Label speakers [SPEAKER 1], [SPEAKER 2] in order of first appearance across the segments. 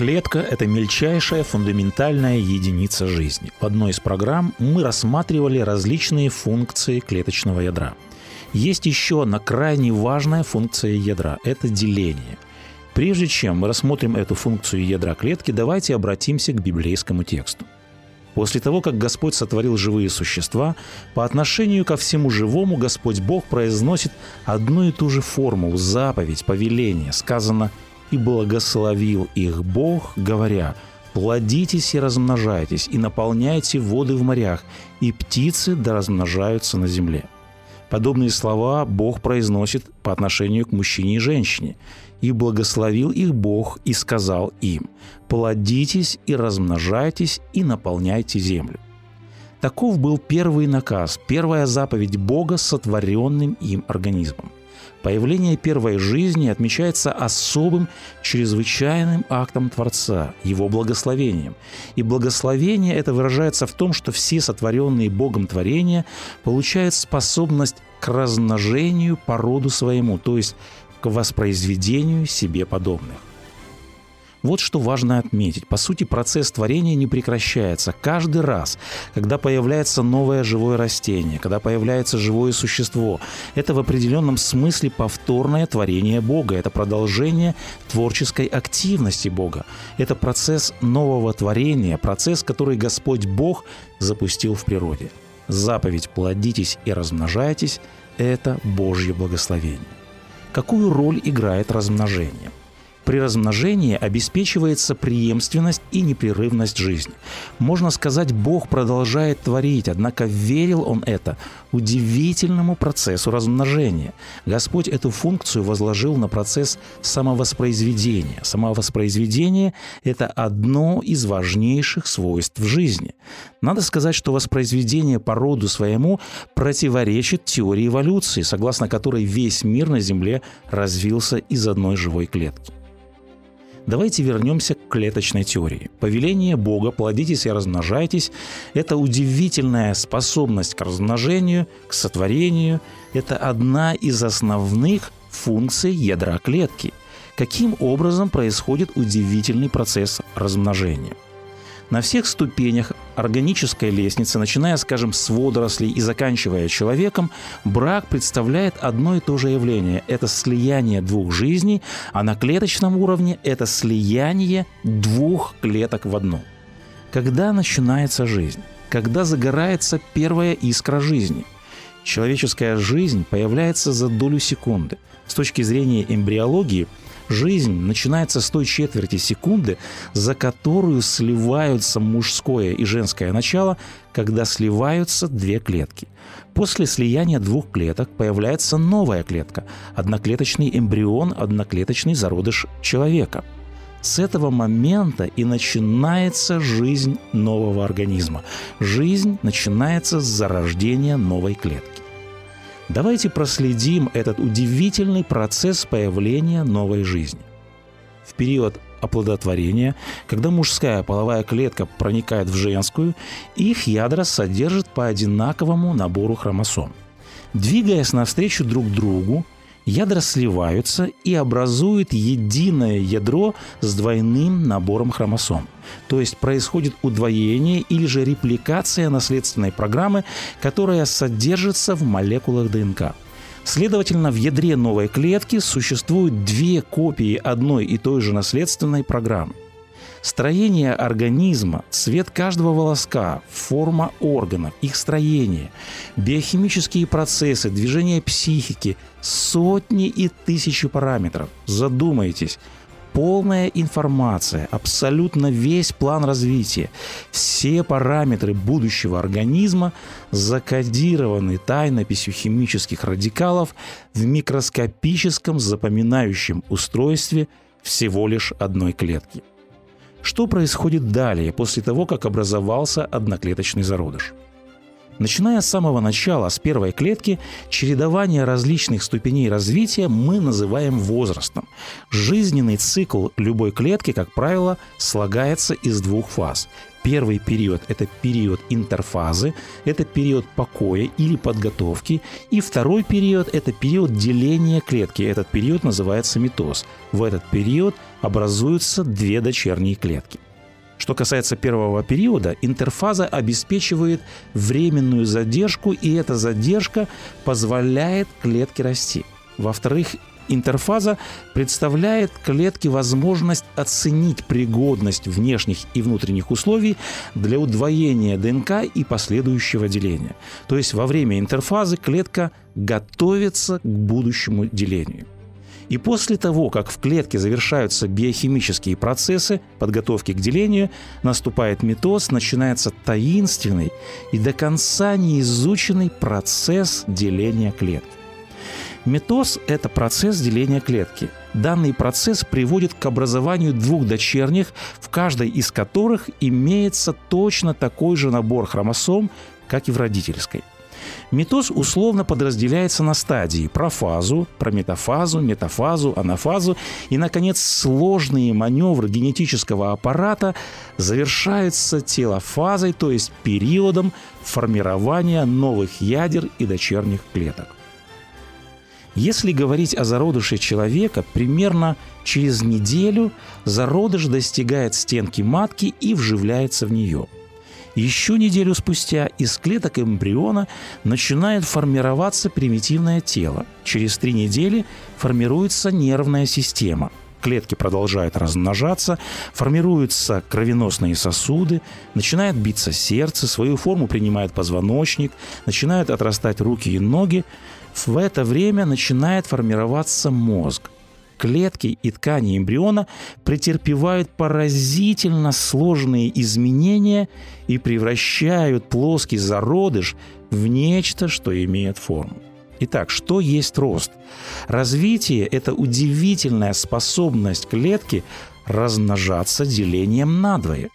[SPEAKER 1] Клетка – это мельчайшая фундаментальная единица жизни. В одной из программ мы рассматривали различные функции клеточного ядра. Есть еще одна крайне важная функция ядра – это деление. Прежде чем мы рассмотрим эту функцию ядра клетки, давайте обратимся к библейскому тексту. После того, как Господь сотворил живые существа, по отношению ко всему живому Господь Бог произносит одну и ту же формулу, заповедь, повеление. Сказано – и благословил их Бог, говоря, «Плодитесь и размножайтесь, и наполняйте воды в морях, и птицы да размножаются на земле». Подобные слова Бог произносит по отношению к мужчине и женщине. «И благословил их Бог и сказал им, плодитесь и размножайтесь, и наполняйте землю». Таков был первый наказ, первая заповедь Бога сотворенным им организмом. Появление первой жизни отмечается особым чрезвычайным актом Творца, его благословением. И благословение это выражается в том, что все сотворенные Богом творения получают способность к размножению по роду своему, то есть к воспроизведению себе подобных. Вот что важно отметить. По сути, процесс творения не прекращается. Каждый раз, когда появляется новое живое растение, когда появляется живое существо, это в определенном смысле повторное творение Бога. Это продолжение творческой активности Бога. Это процесс нового творения, процесс, который Господь Бог запустил в природе. Заповедь «плодитесь и размножайтесь» – это Божье благословение. Какую роль играет размножение? При размножении обеспечивается преемственность и непрерывность жизни. Можно сказать, Бог продолжает творить, однако верил Он это удивительному процессу размножения. Господь эту функцию возложил на процесс самовоспроизведения. Самовоспроизведение – это одно из важнейших свойств жизни. Надо сказать, что воспроизведение по роду своему противоречит теории эволюции, согласно которой весь мир на Земле развился из одной живой клетки. Давайте вернемся к клеточной теории. Повеление Бога «плодитесь и размножайтесь» – это удивительная способность к размножению, к сотворению. Это одна из основных функций ядра клетки. Каким образом происходит удивительный процесс размножения – на всех ступенях органической лестницы, начиная, скажем, с водорослей и заканчивая человеком, брак представляет одно и то же явление. Это слияние двух жизней, а на клеточном уровне это слияние двух клеток в одну. Когда начинается жизнь? Когда загорается первая искра жизни? Человеческая жизнь появляется за долю секунды. С точки зрения эмбриологии – Жизнь начинается с той четверти секунды, за которую сливаются мужское и женское начало, когда сливаются две клетки. После слияния двух клеток появляется новая клетка – одноклеточный эмбрион, одноклеточный зародыш человека. С этого момента и начинается жизнь нового организма. Жизнь начинается с зарождения новой клетки. Давайте проследим этот удивительный процесс появления новой жизни. В период оплодотворения, когда мужская половая клетка проникает в женскую, их ядра содержат по одинаковому набору хромосом. Двигаясь навстречу друг другу, ядра сливаются и образуют единое ядро с двойным набором хромосом. То есть происходит удвоение или же репликация наследственной программы, которая содержится в молекулах ДНК. Следовательно, в ядре новой клетки существуют две копии одной и той же наследственной программы – Строение организма, цвет каждого волоска, форма органов, их строение, биохимические процессы, движение психики, сотни и тысячи параметров. Задумайтесь, полная информация, абсолютно весь план развития, все параметры будущего организма закодированы тайнописью химических радикалов в микроскопическом запоминающем устройстве всего лишь одной клетки. Что происходит далее, после того, как образовался одноклеточный зародыш? Начиная с самого начала, с первой клетки, чередование различных ступеней развития мы называем возрастом. Жизненный цикл любой клетки, как правило, слагается из двух фаз. Первый период – это период интерфазы, это период покоя или подготовки. И второй период – это период деления клетки. Этот период называется митоз. В этот период образуются две дочерние клетки. Что касается первого периода, интерфаза обеспечивает временную задержку, и эта задержка позволяет клетке расти. Во-вторых, интерфаза представляет клетке возможность оценить пригодность внешних и внутренних условий для удвоения ДНК и последующего деления. То есть во время интерфазы клетка готовится к будущему делению. И после того, как в клетке завершаются биохимические процессы подготовки к делению, наступает митоз, начинается таинственный и до конца неизученный процесс деления клетки. Митоз – это процесс деления клетки. Данный процесс приводит к образованию двух дочерних, в каждой из которых имеется точно такой же набор хромосом, как и в родительской – Митоз условно подразделяется на стадии – профазу, прометафазу, метафазу, анафазу и, наконец, сложные маневры генетического аппарата завершаются телофазой, то есть периодом формирования новых ядер и дочерних клеток. Если говорить о зародыше человека, примерно через неделю зародыш достигает стенки матки и вживляется в нее – еще неделю спустя из клеток эмбриона начинает формироваться примитивное тело. Через три недели формируется нервная система. Клетки продолжают размножаться, формируются кровеносные сосуды, начинает биться сердце, свою форму принимает позвоночник, начинают отрастать руки и ноги. В это время начинает формироваться мозг – клетки и ткани эмбриона претерпевают поразительно сложные изменения и превращают плоский зародыш в нечто, что имеет форму. Итак, что есть рост? Развитие – это удивительная способность клетки размножаться делением надвое.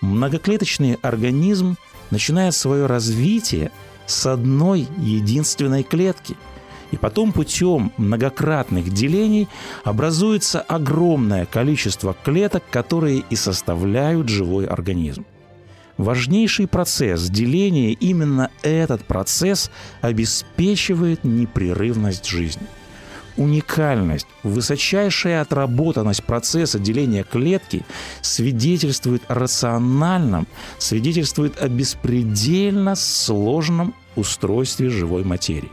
[SPEAKER 1] Многоклеточный организм начинает свое развитие с одной единственной клетки – и потом путем многократных делений образуется огромное количество клеток, которые и составляют живой организм. Важнейший процесс деления, именно этот процесс обеспечивает непрерывность жизни. Уникальность, высочайшая отработанность процесса деления клетки свидетельствует о рациональном, свидетельствует о беспредельно сложном устройстве живой материи.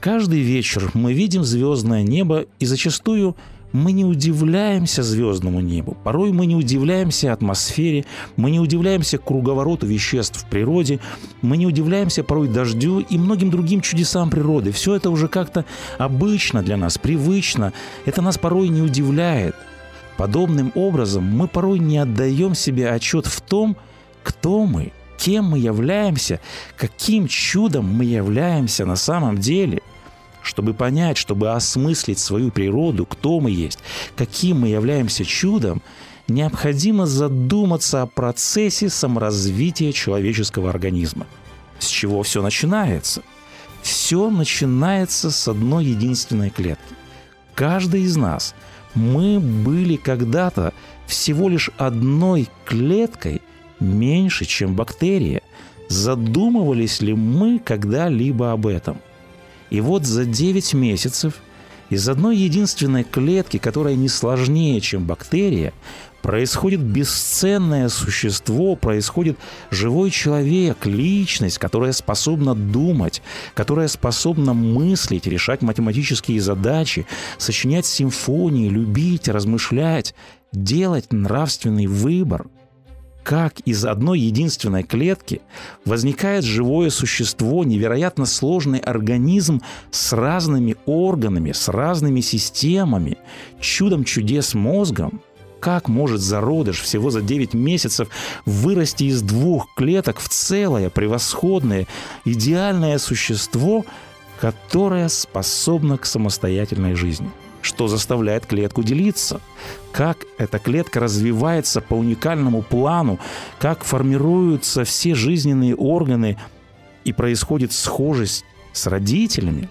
[SPEAKER 1] Каждый вечер мы видим звездное небо, и зачастую мы не удивляемся звездному небу. Порой мы не удивляемся атмосфере, мы не удивляемся круговороту веществ в природе, мы не удивляемся порой дождю и многим другим чудесам природы. Все это уже как-то обычно для нас, привычно. Это нас порой не удивляет. Подобным образом мы порой не отдаем себе отчет в том, кто мы, кем мы являемся, каким чудом мы являемся на самом деле – чтобы понять, чтобы осмыслить свою природу, кто мы есть, каким мы являемся чудом, необходимо задуматься о процессе саморазвития человеческого организма. С чего все начинается? Все начинается с одной единственной клетки. Каждый из нас, мы были когда-то всего лишь одной клеткой меньше, чем бактерия. Задумывались ли мы когда-либо об этом – и вот за 9 месяцев из одной единственной клетки, которая не сложнее, чем бактерия, происходит бесценное существо, происходит живой человек, личность, которая способна думать, которая способна мыслить, решать математические задачи, сочинять симфонии, любить, размышлять, делать нравственный выбор – как из одной единственной клетки возникает живое существо, невероятно сложный организм с разными органами, с разными системами, чудом чудес мозгом. Как может зародыш всего за 9 месяцев вырасти из двух клеток в целое, превосходное, идеальное существо, которое способно к самостоятельной жизни? Что заставляет клетку делиться. Как эта клетка развивается по уникальному плану, как формируются все жизненные органы и происходит схожесть с родителями.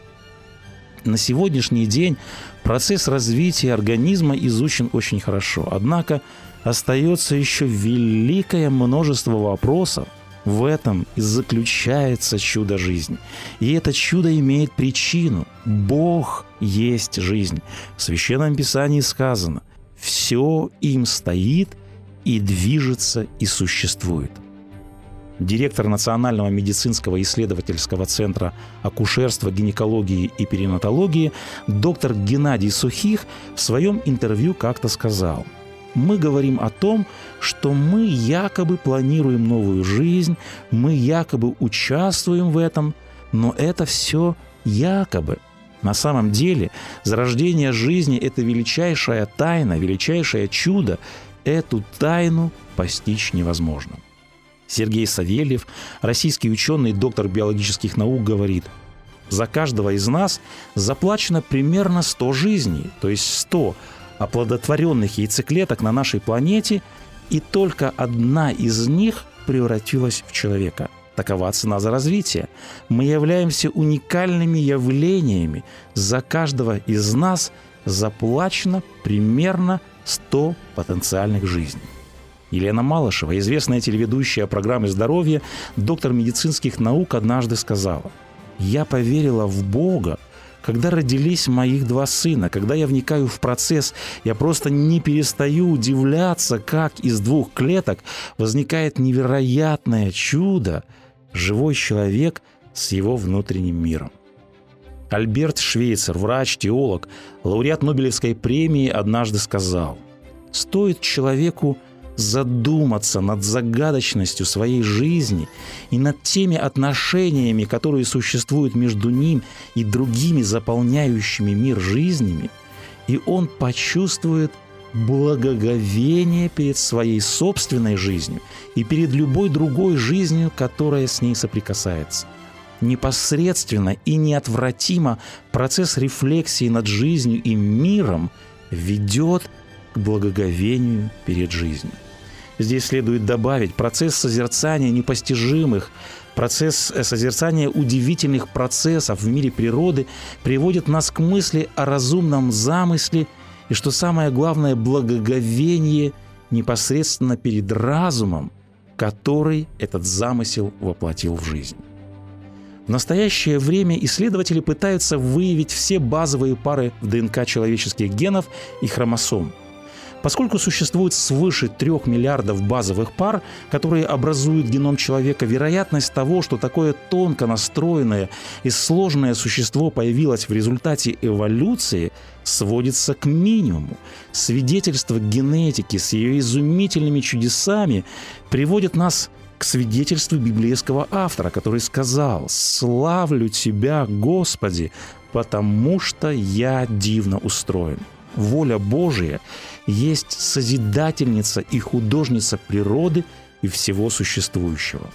[SPEAKER 1] На сегодняшний день процесс развития организма изучен очень хорошо. Однако остается еще великое множество вопросов, в этом и заключается чудо жизни. И это чудо имеет причину. Бог есть жизнь. В Священном Писании сказано, все им стоит и движется и существует. Директор Национального медицинского исследовательского центра акушерства, гинекологии и перинатологии доктор Геннадий Сухих в своем интервью как-то сказал – мы говорим о том, что мы якобы планируем новую жизнь, мы якобы участвуем в этом, но это все якобы. На самом деле зарождение жизни – это величайшая тайна, величайшее чудо. Эту тайну постичь невозможно. Сергей Савельев, российский ученый, доктор биологических наук, говорит, за каждого из нас заплачено примерно 100 жизней, то есть 100 оплодотворенных яйцеклеток на нашей планете, и только одна из них превратилась в человека. Такова цена за развитие. Мы являемся уникальными явлениями. За каждого из нас заплачено примерно 100 потенциальных жизней. Елена Малышева, известная телеведущая программы «Здоровье», доктор медицинских наук, однажды сказала, «Я поверила в Бога, когда родились моих два сына, когда я вникаю в процесс, я просто не перестаю удивляться, как из двух клеток возникает невероятное чудо – живой человек с его внутренним миром. Альберт Швейцер, врач, теолог, лауреат Нобелевской премии, однажды сказал, «Стоит человеку – задуматься над загадочностью своей жизни и над теми отношениями, которые существуют между ним и другими заполняющими мир жизнями, и он почувствует благоговение перед своей собственной жизнью и перед любой другой жизнью, которая с ней соприкасается. Непосредственно и неотвратимо процесс рефлексии над жизнью и миром ведет к благоговению перед жизнью. Здесь следует добавить процесс созерцания непостижимых, процесс э, созерцания удивительных процессов в мире природы приводит нас к мысли о разумном замысле и, что самое главное, благоговение непосредственно перед разумом, который этот замысел воплотил в жизнь. В настоящее время исследователи пытаются выявить все базовые пары в ДНК человеческих генов и хромосом – Поскольку существует свыше трех миллиардов базовых пар, которые образуют геном человека, вероятность того, что такое тонко настроенное и сложное существо появилось в результате эволюции, сводится к минимуму. Свидетельство генетики с ее изумительными чудесами приводит нас к свидетельству библейского автора, который сказал «Славлю Тебя, Господи, потому что я дивно устроен». Воля Божия есть созидательница и художница природы и всего существующего.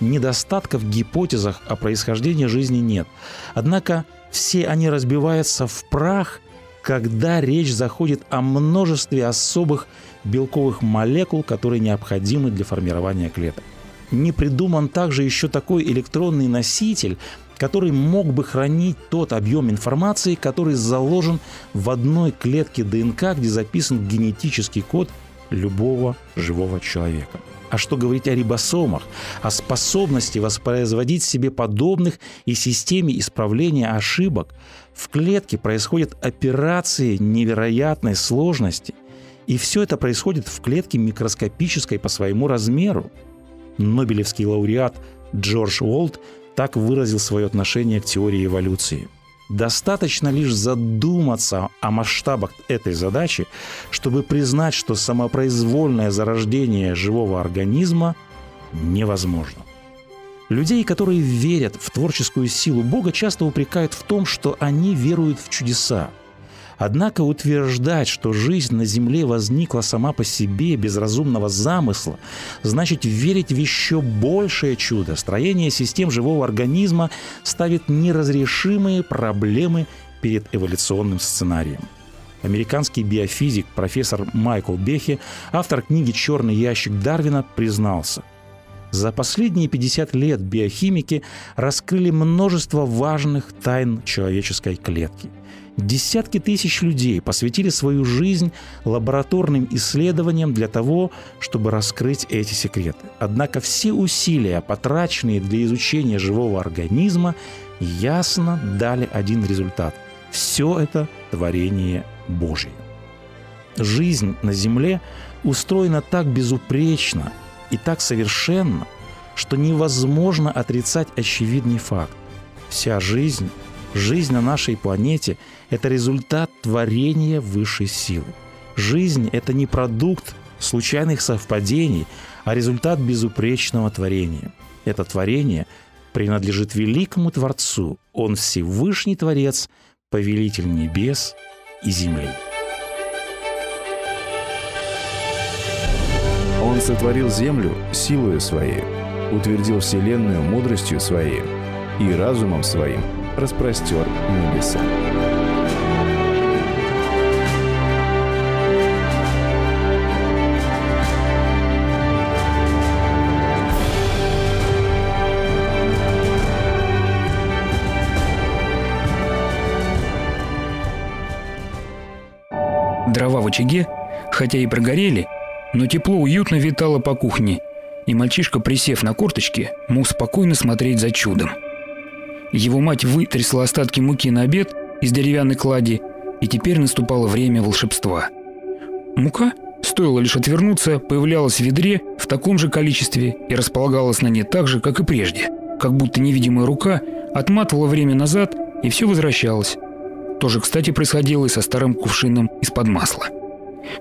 [SPEAKER 1] Недостатков в гипотезах о происхождении жизни нет. Однако все они разбиваются в прах, когда речь заходит о множестве особых белковых молекул, которые необходимы для формирования клеток. Не придуман также еще такой электронный носитель, который мог бы хранить тот объем информации, который заложен в одной клетке ДНК, где записан генетический код любого живого человека. А что говорить о рибосомах, о способности воспроизводить себе подобных и системе исправления ошибок? В клетке происходят операции невероятной сложности. И все это происходит в клетке микроскопической по своему размеру. Нобелевский лауреат Джордж Уолт так выразил свое отношение к теории эволюции. Достаточно лишь задуматься о масштабах этой задачи, чтобы признать, что самопроизвольное зарождение живого организма невозможно. Людей, которые верят в творческую силу Бога, часто упрекают в том, что они веруют в чудеса – Однако утверждать, что жизнь на Земле возникла сама по себе без разумного замысла, значит верить в еще большее чудо. Строение систем живого организма ставит неразрешимые проблемы перед эволюционным сценарием. американский биофизик профессор Майкл Бехи, автор книги «Черный ящик Дарвина», признался – за последние 50 лет биохимики раскрыли множество важных тайн человеческой клетки. Десятки тысяч людей посвятили свою жизнь лабораторным исследованиям для того, чтобы раскрыть эти секреты. Однако все усилия, потраченные для изучения живого организма, ясно дали один результат. Все это творение Божье. Жизнь на Земле устроена так безупречно и так совершенно, что невозможно отрицать очевидный факт. Вся жизнь Жизнь на нашей планете – это результат творения высшей силы. Жизнь – это не продукт случайных совпадений, а результат безупречного творения. Это творение принадлежит великому Творцу. Он Всевышний Творец, повелитель небес и земли.
[SPEAKER 2] Он сотворил землю силою своей, утвердил вселенную мудростью своей и разумом своим – распростер небеса.
[SPEAKER 3] Дрова в очаге, хотя и прогорели, но тепло уютно витало по кухне, и мальчишка, присев на корточки, мог спокойно смотреть за чудом – его мать вытрясла остатки муки на обед из деревянной клади, и теперь наступало время волшебства. Мука, стоило лишь отвернуться, появлялась в ведре в таком же количестве и располагалась на ней так же, как и прежде, как будто невидимая рука отматывала время назад, и все возвращалось. То же, кстати, происходило и со старым кувшином из-под масла.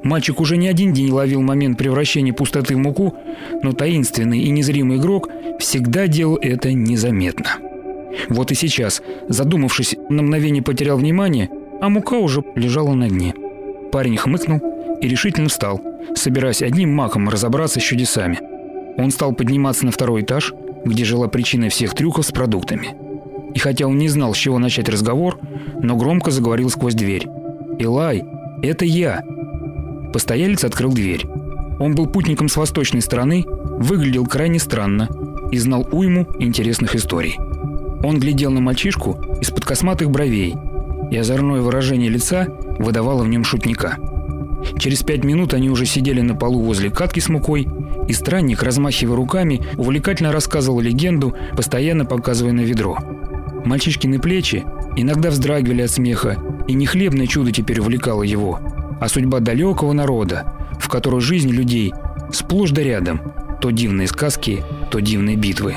[SPEAKER 3] Мальчик уже не один день ловил момент превращения пустоты в муку, но таинственный и незримый игрок всегда делал это незаметно. Вот и сейчас, задумавшись, на мгновение потерял внимание, а мука уже лежала на дне. Парень хмыкнул и решительно встал, собираясь одним махом разобраться с чудесами. Он стал подниматься на второй этаж, где жила причина всех трюков с продуктами. И хотя он не знал, с чего начать разговор, но громко заговорил сквозь дверь. «Элай, это я!» Постоялец открыл дверь. Он был путником с восточной стороны, выглядел крайне странно и знал уйму интересных историй. Он глядел на мальчишку из-под косматых бровей, и озорное выражение лица выдавало в нем шутника. Через пять минут они уже сидели на полу возле катки с мукой, и странник, размахивая руками, увлекательно рассказывал легенду, постоянно показывая на ведро. Мальчишкины плечи иногда вздрагивали от смеха, и не хлебное чудо теперь увлекало его, а судьба далекого народа, в которой жизнь людей сплошь да рядом, то дивные сказки, то дивные битвы.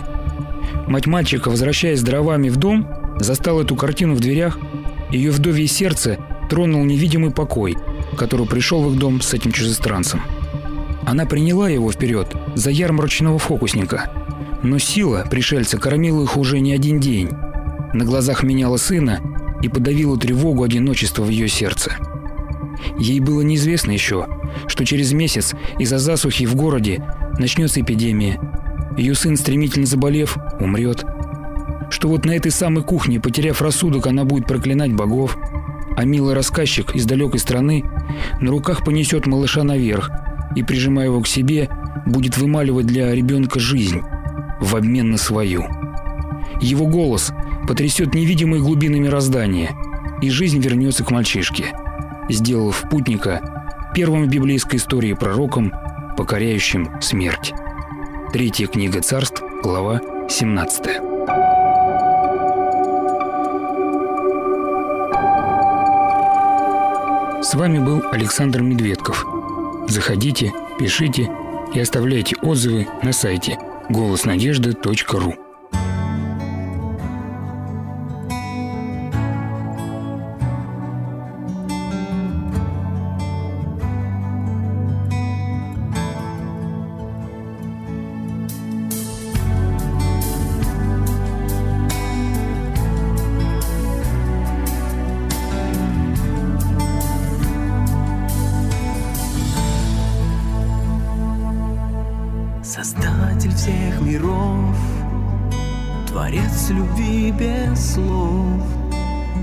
[SPEAKER 3] Мать мальчика, возвращаясь с дровами в дом, застала эту картину в дверях. Ее вдовье сердце тронул невидимый покой, который пришел в их дом с этим чужестранцем. Она приняла его вперед за ярмарочного фокусника. Но сила пришельца кормила их уже не один день. На глазах меняла сына и подавила тревогу одиночества в ее сердце. Ей было неизвестно еще, что через месяц из-за засухи в городе начнется эпидемия, ее сын, стремительно заболев, умрет. Что вот на этой самой кухне, потеряв рассудок, она будет проклинать богов, а милый рассказчик из далекой страны на руках понесет малыша наверх и, прижимая его к себе, будет вымаливать для ребенка жизнь в обмен на свою. Его голос потрясет невидимые глубины мироздания, и жизнь вернется к мальчишке, сделав путника первым в библейской истории пророком, покоряющим смерть. Третья книга царств, глава 17. С вами был Александр Медведков. Заходите, пишите и оставляйте отзывы на сайте голоснадежды.ру.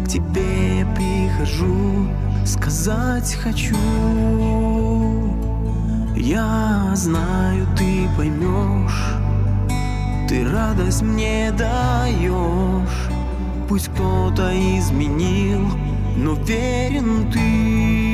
[SPEAKER 4] Тебе прихожу сказать хочу. Я знаю, ты поймешь, ты радость мне даешь. Пусть кто-то изменил, но верен. Ты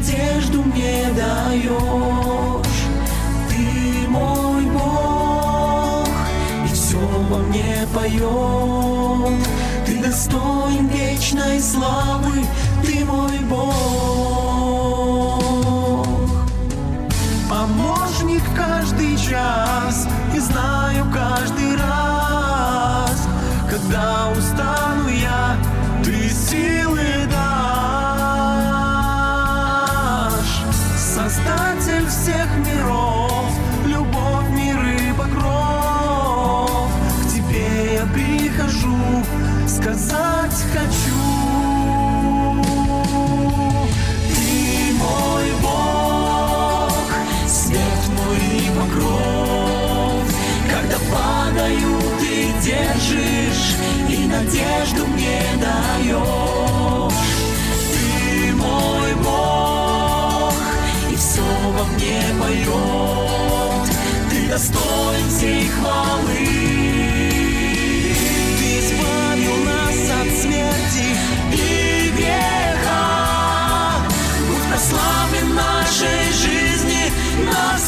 [SPEAKER 4] надежду мне даешь. Ты мой Бог, и все во мне поет. Ты достоин вечной славы, ты мой Бог.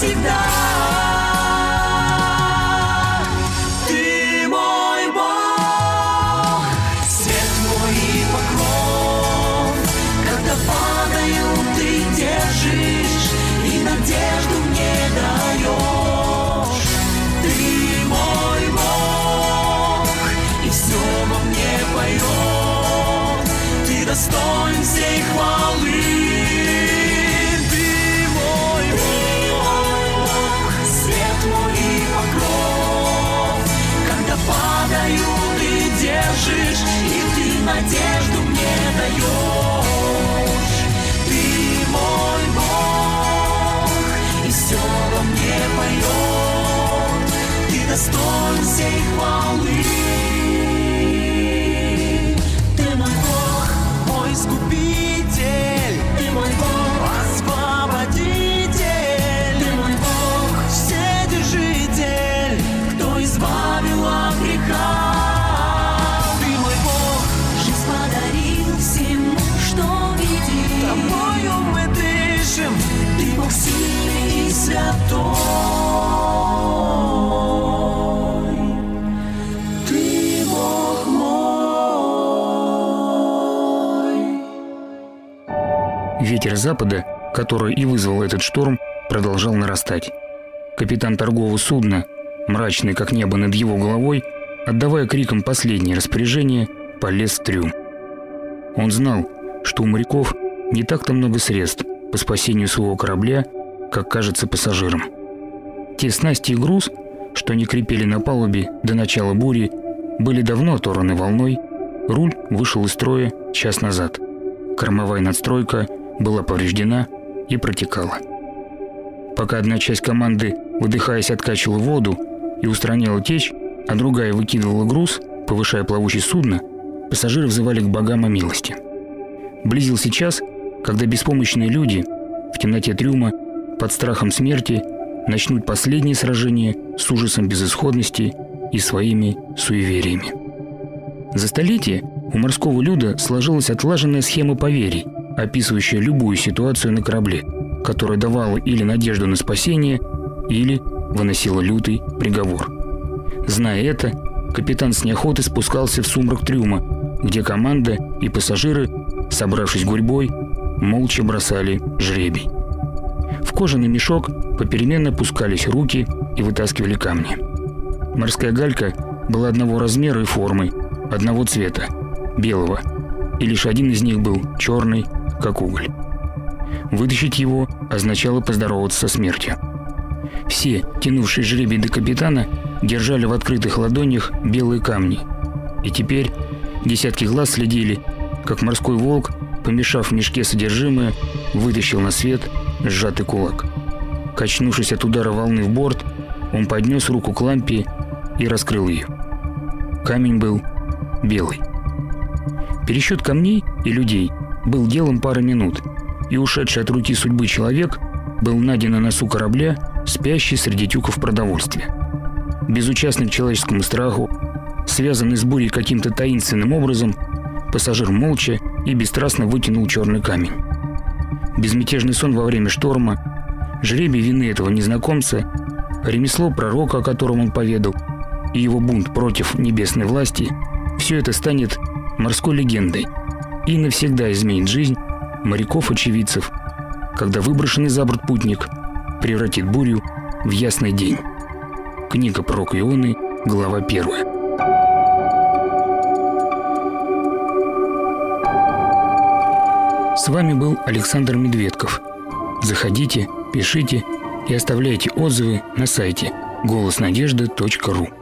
[SPEAKER 4] Навсегда. Ты мой Бог, мой искупитель.
[SPEAKER 3] Ветер запада, который и вызвал этот шторм, продолжал нарастать. Капитан торгового судна, мрачный как небо над его головой, отдавая криком последнее распоряжение, полез в трюм. Он знал, что у моряков не так-то много средств по спасению своего корабля, как кажется пассажирам. Те снасти и груз, что они крепили на палубе до начала бури, были давно оторваны волной, руль вышел из строя час назад. Кормовая надстройка была повреждена и протекала. Пока одна часть команды, выдыхаясь, откачивала воду и устраняла течь, а другая выкидывала груз, повышая плавучесть судна, пассажиры взывали к богам о милости. Близился час, когда беспомощные люди в темноте трюма под страхом смерти начнут последнее сражение с ужасом безысходности и своими суевериями. За столетие у морского люда сложилась отлаженная схема поверий, описывающая любую ситуацию на корабле, которая давала или надежду на спасение, или выносила лютый приговор. Зная это, капитан с неохотой спускался в сумрак трюма, где команда и пассажиры, собравшись гурьбой, молча бросали жребий. В кожаный мешок попеременно пускались руки и вытаскивали камни. Морская галька была одного размера и формы, одного цвета – белого, и лишь один из них был черный, как уголь. Вытащить его означало поздороваться со смертью. Все, тянувшие жребий до капитана, держали в открытых ладонях белые камни. И теперь десятки глаз следили, как морской волк, помешав в мешке содержимое, вытащил на свет сжатый кулак. Качнувшись от удара волны в борт, он поднес руку к лампе и раскрыл ее. Камень был белый. Пересчет камней и людей был делом пары минут, и ушедший от руки судьбы человек был найден на носу корабля, спящий среди тюков продовольствия. Безучастный к человеческому страху, связанный с бурей каким-то таинственным образом, пассажир молча и бесстрастно вытянул черный камень. Безмятежный сон во время шторма, жребий вины этого незнакомца, ремесло пророка, о котором он поведал, и его бунт против небесной власти – все это станет морской легендой и навсегда изменит жизнь моряков-очевидцев, когда выброшенный за борт путник превратит бурю в ясный день. Книга пророка Ионы, глава 1. С вами был Александр Медведков. Заходите, пишите и оставляйте отзывы на сайте голоснадежды.ру.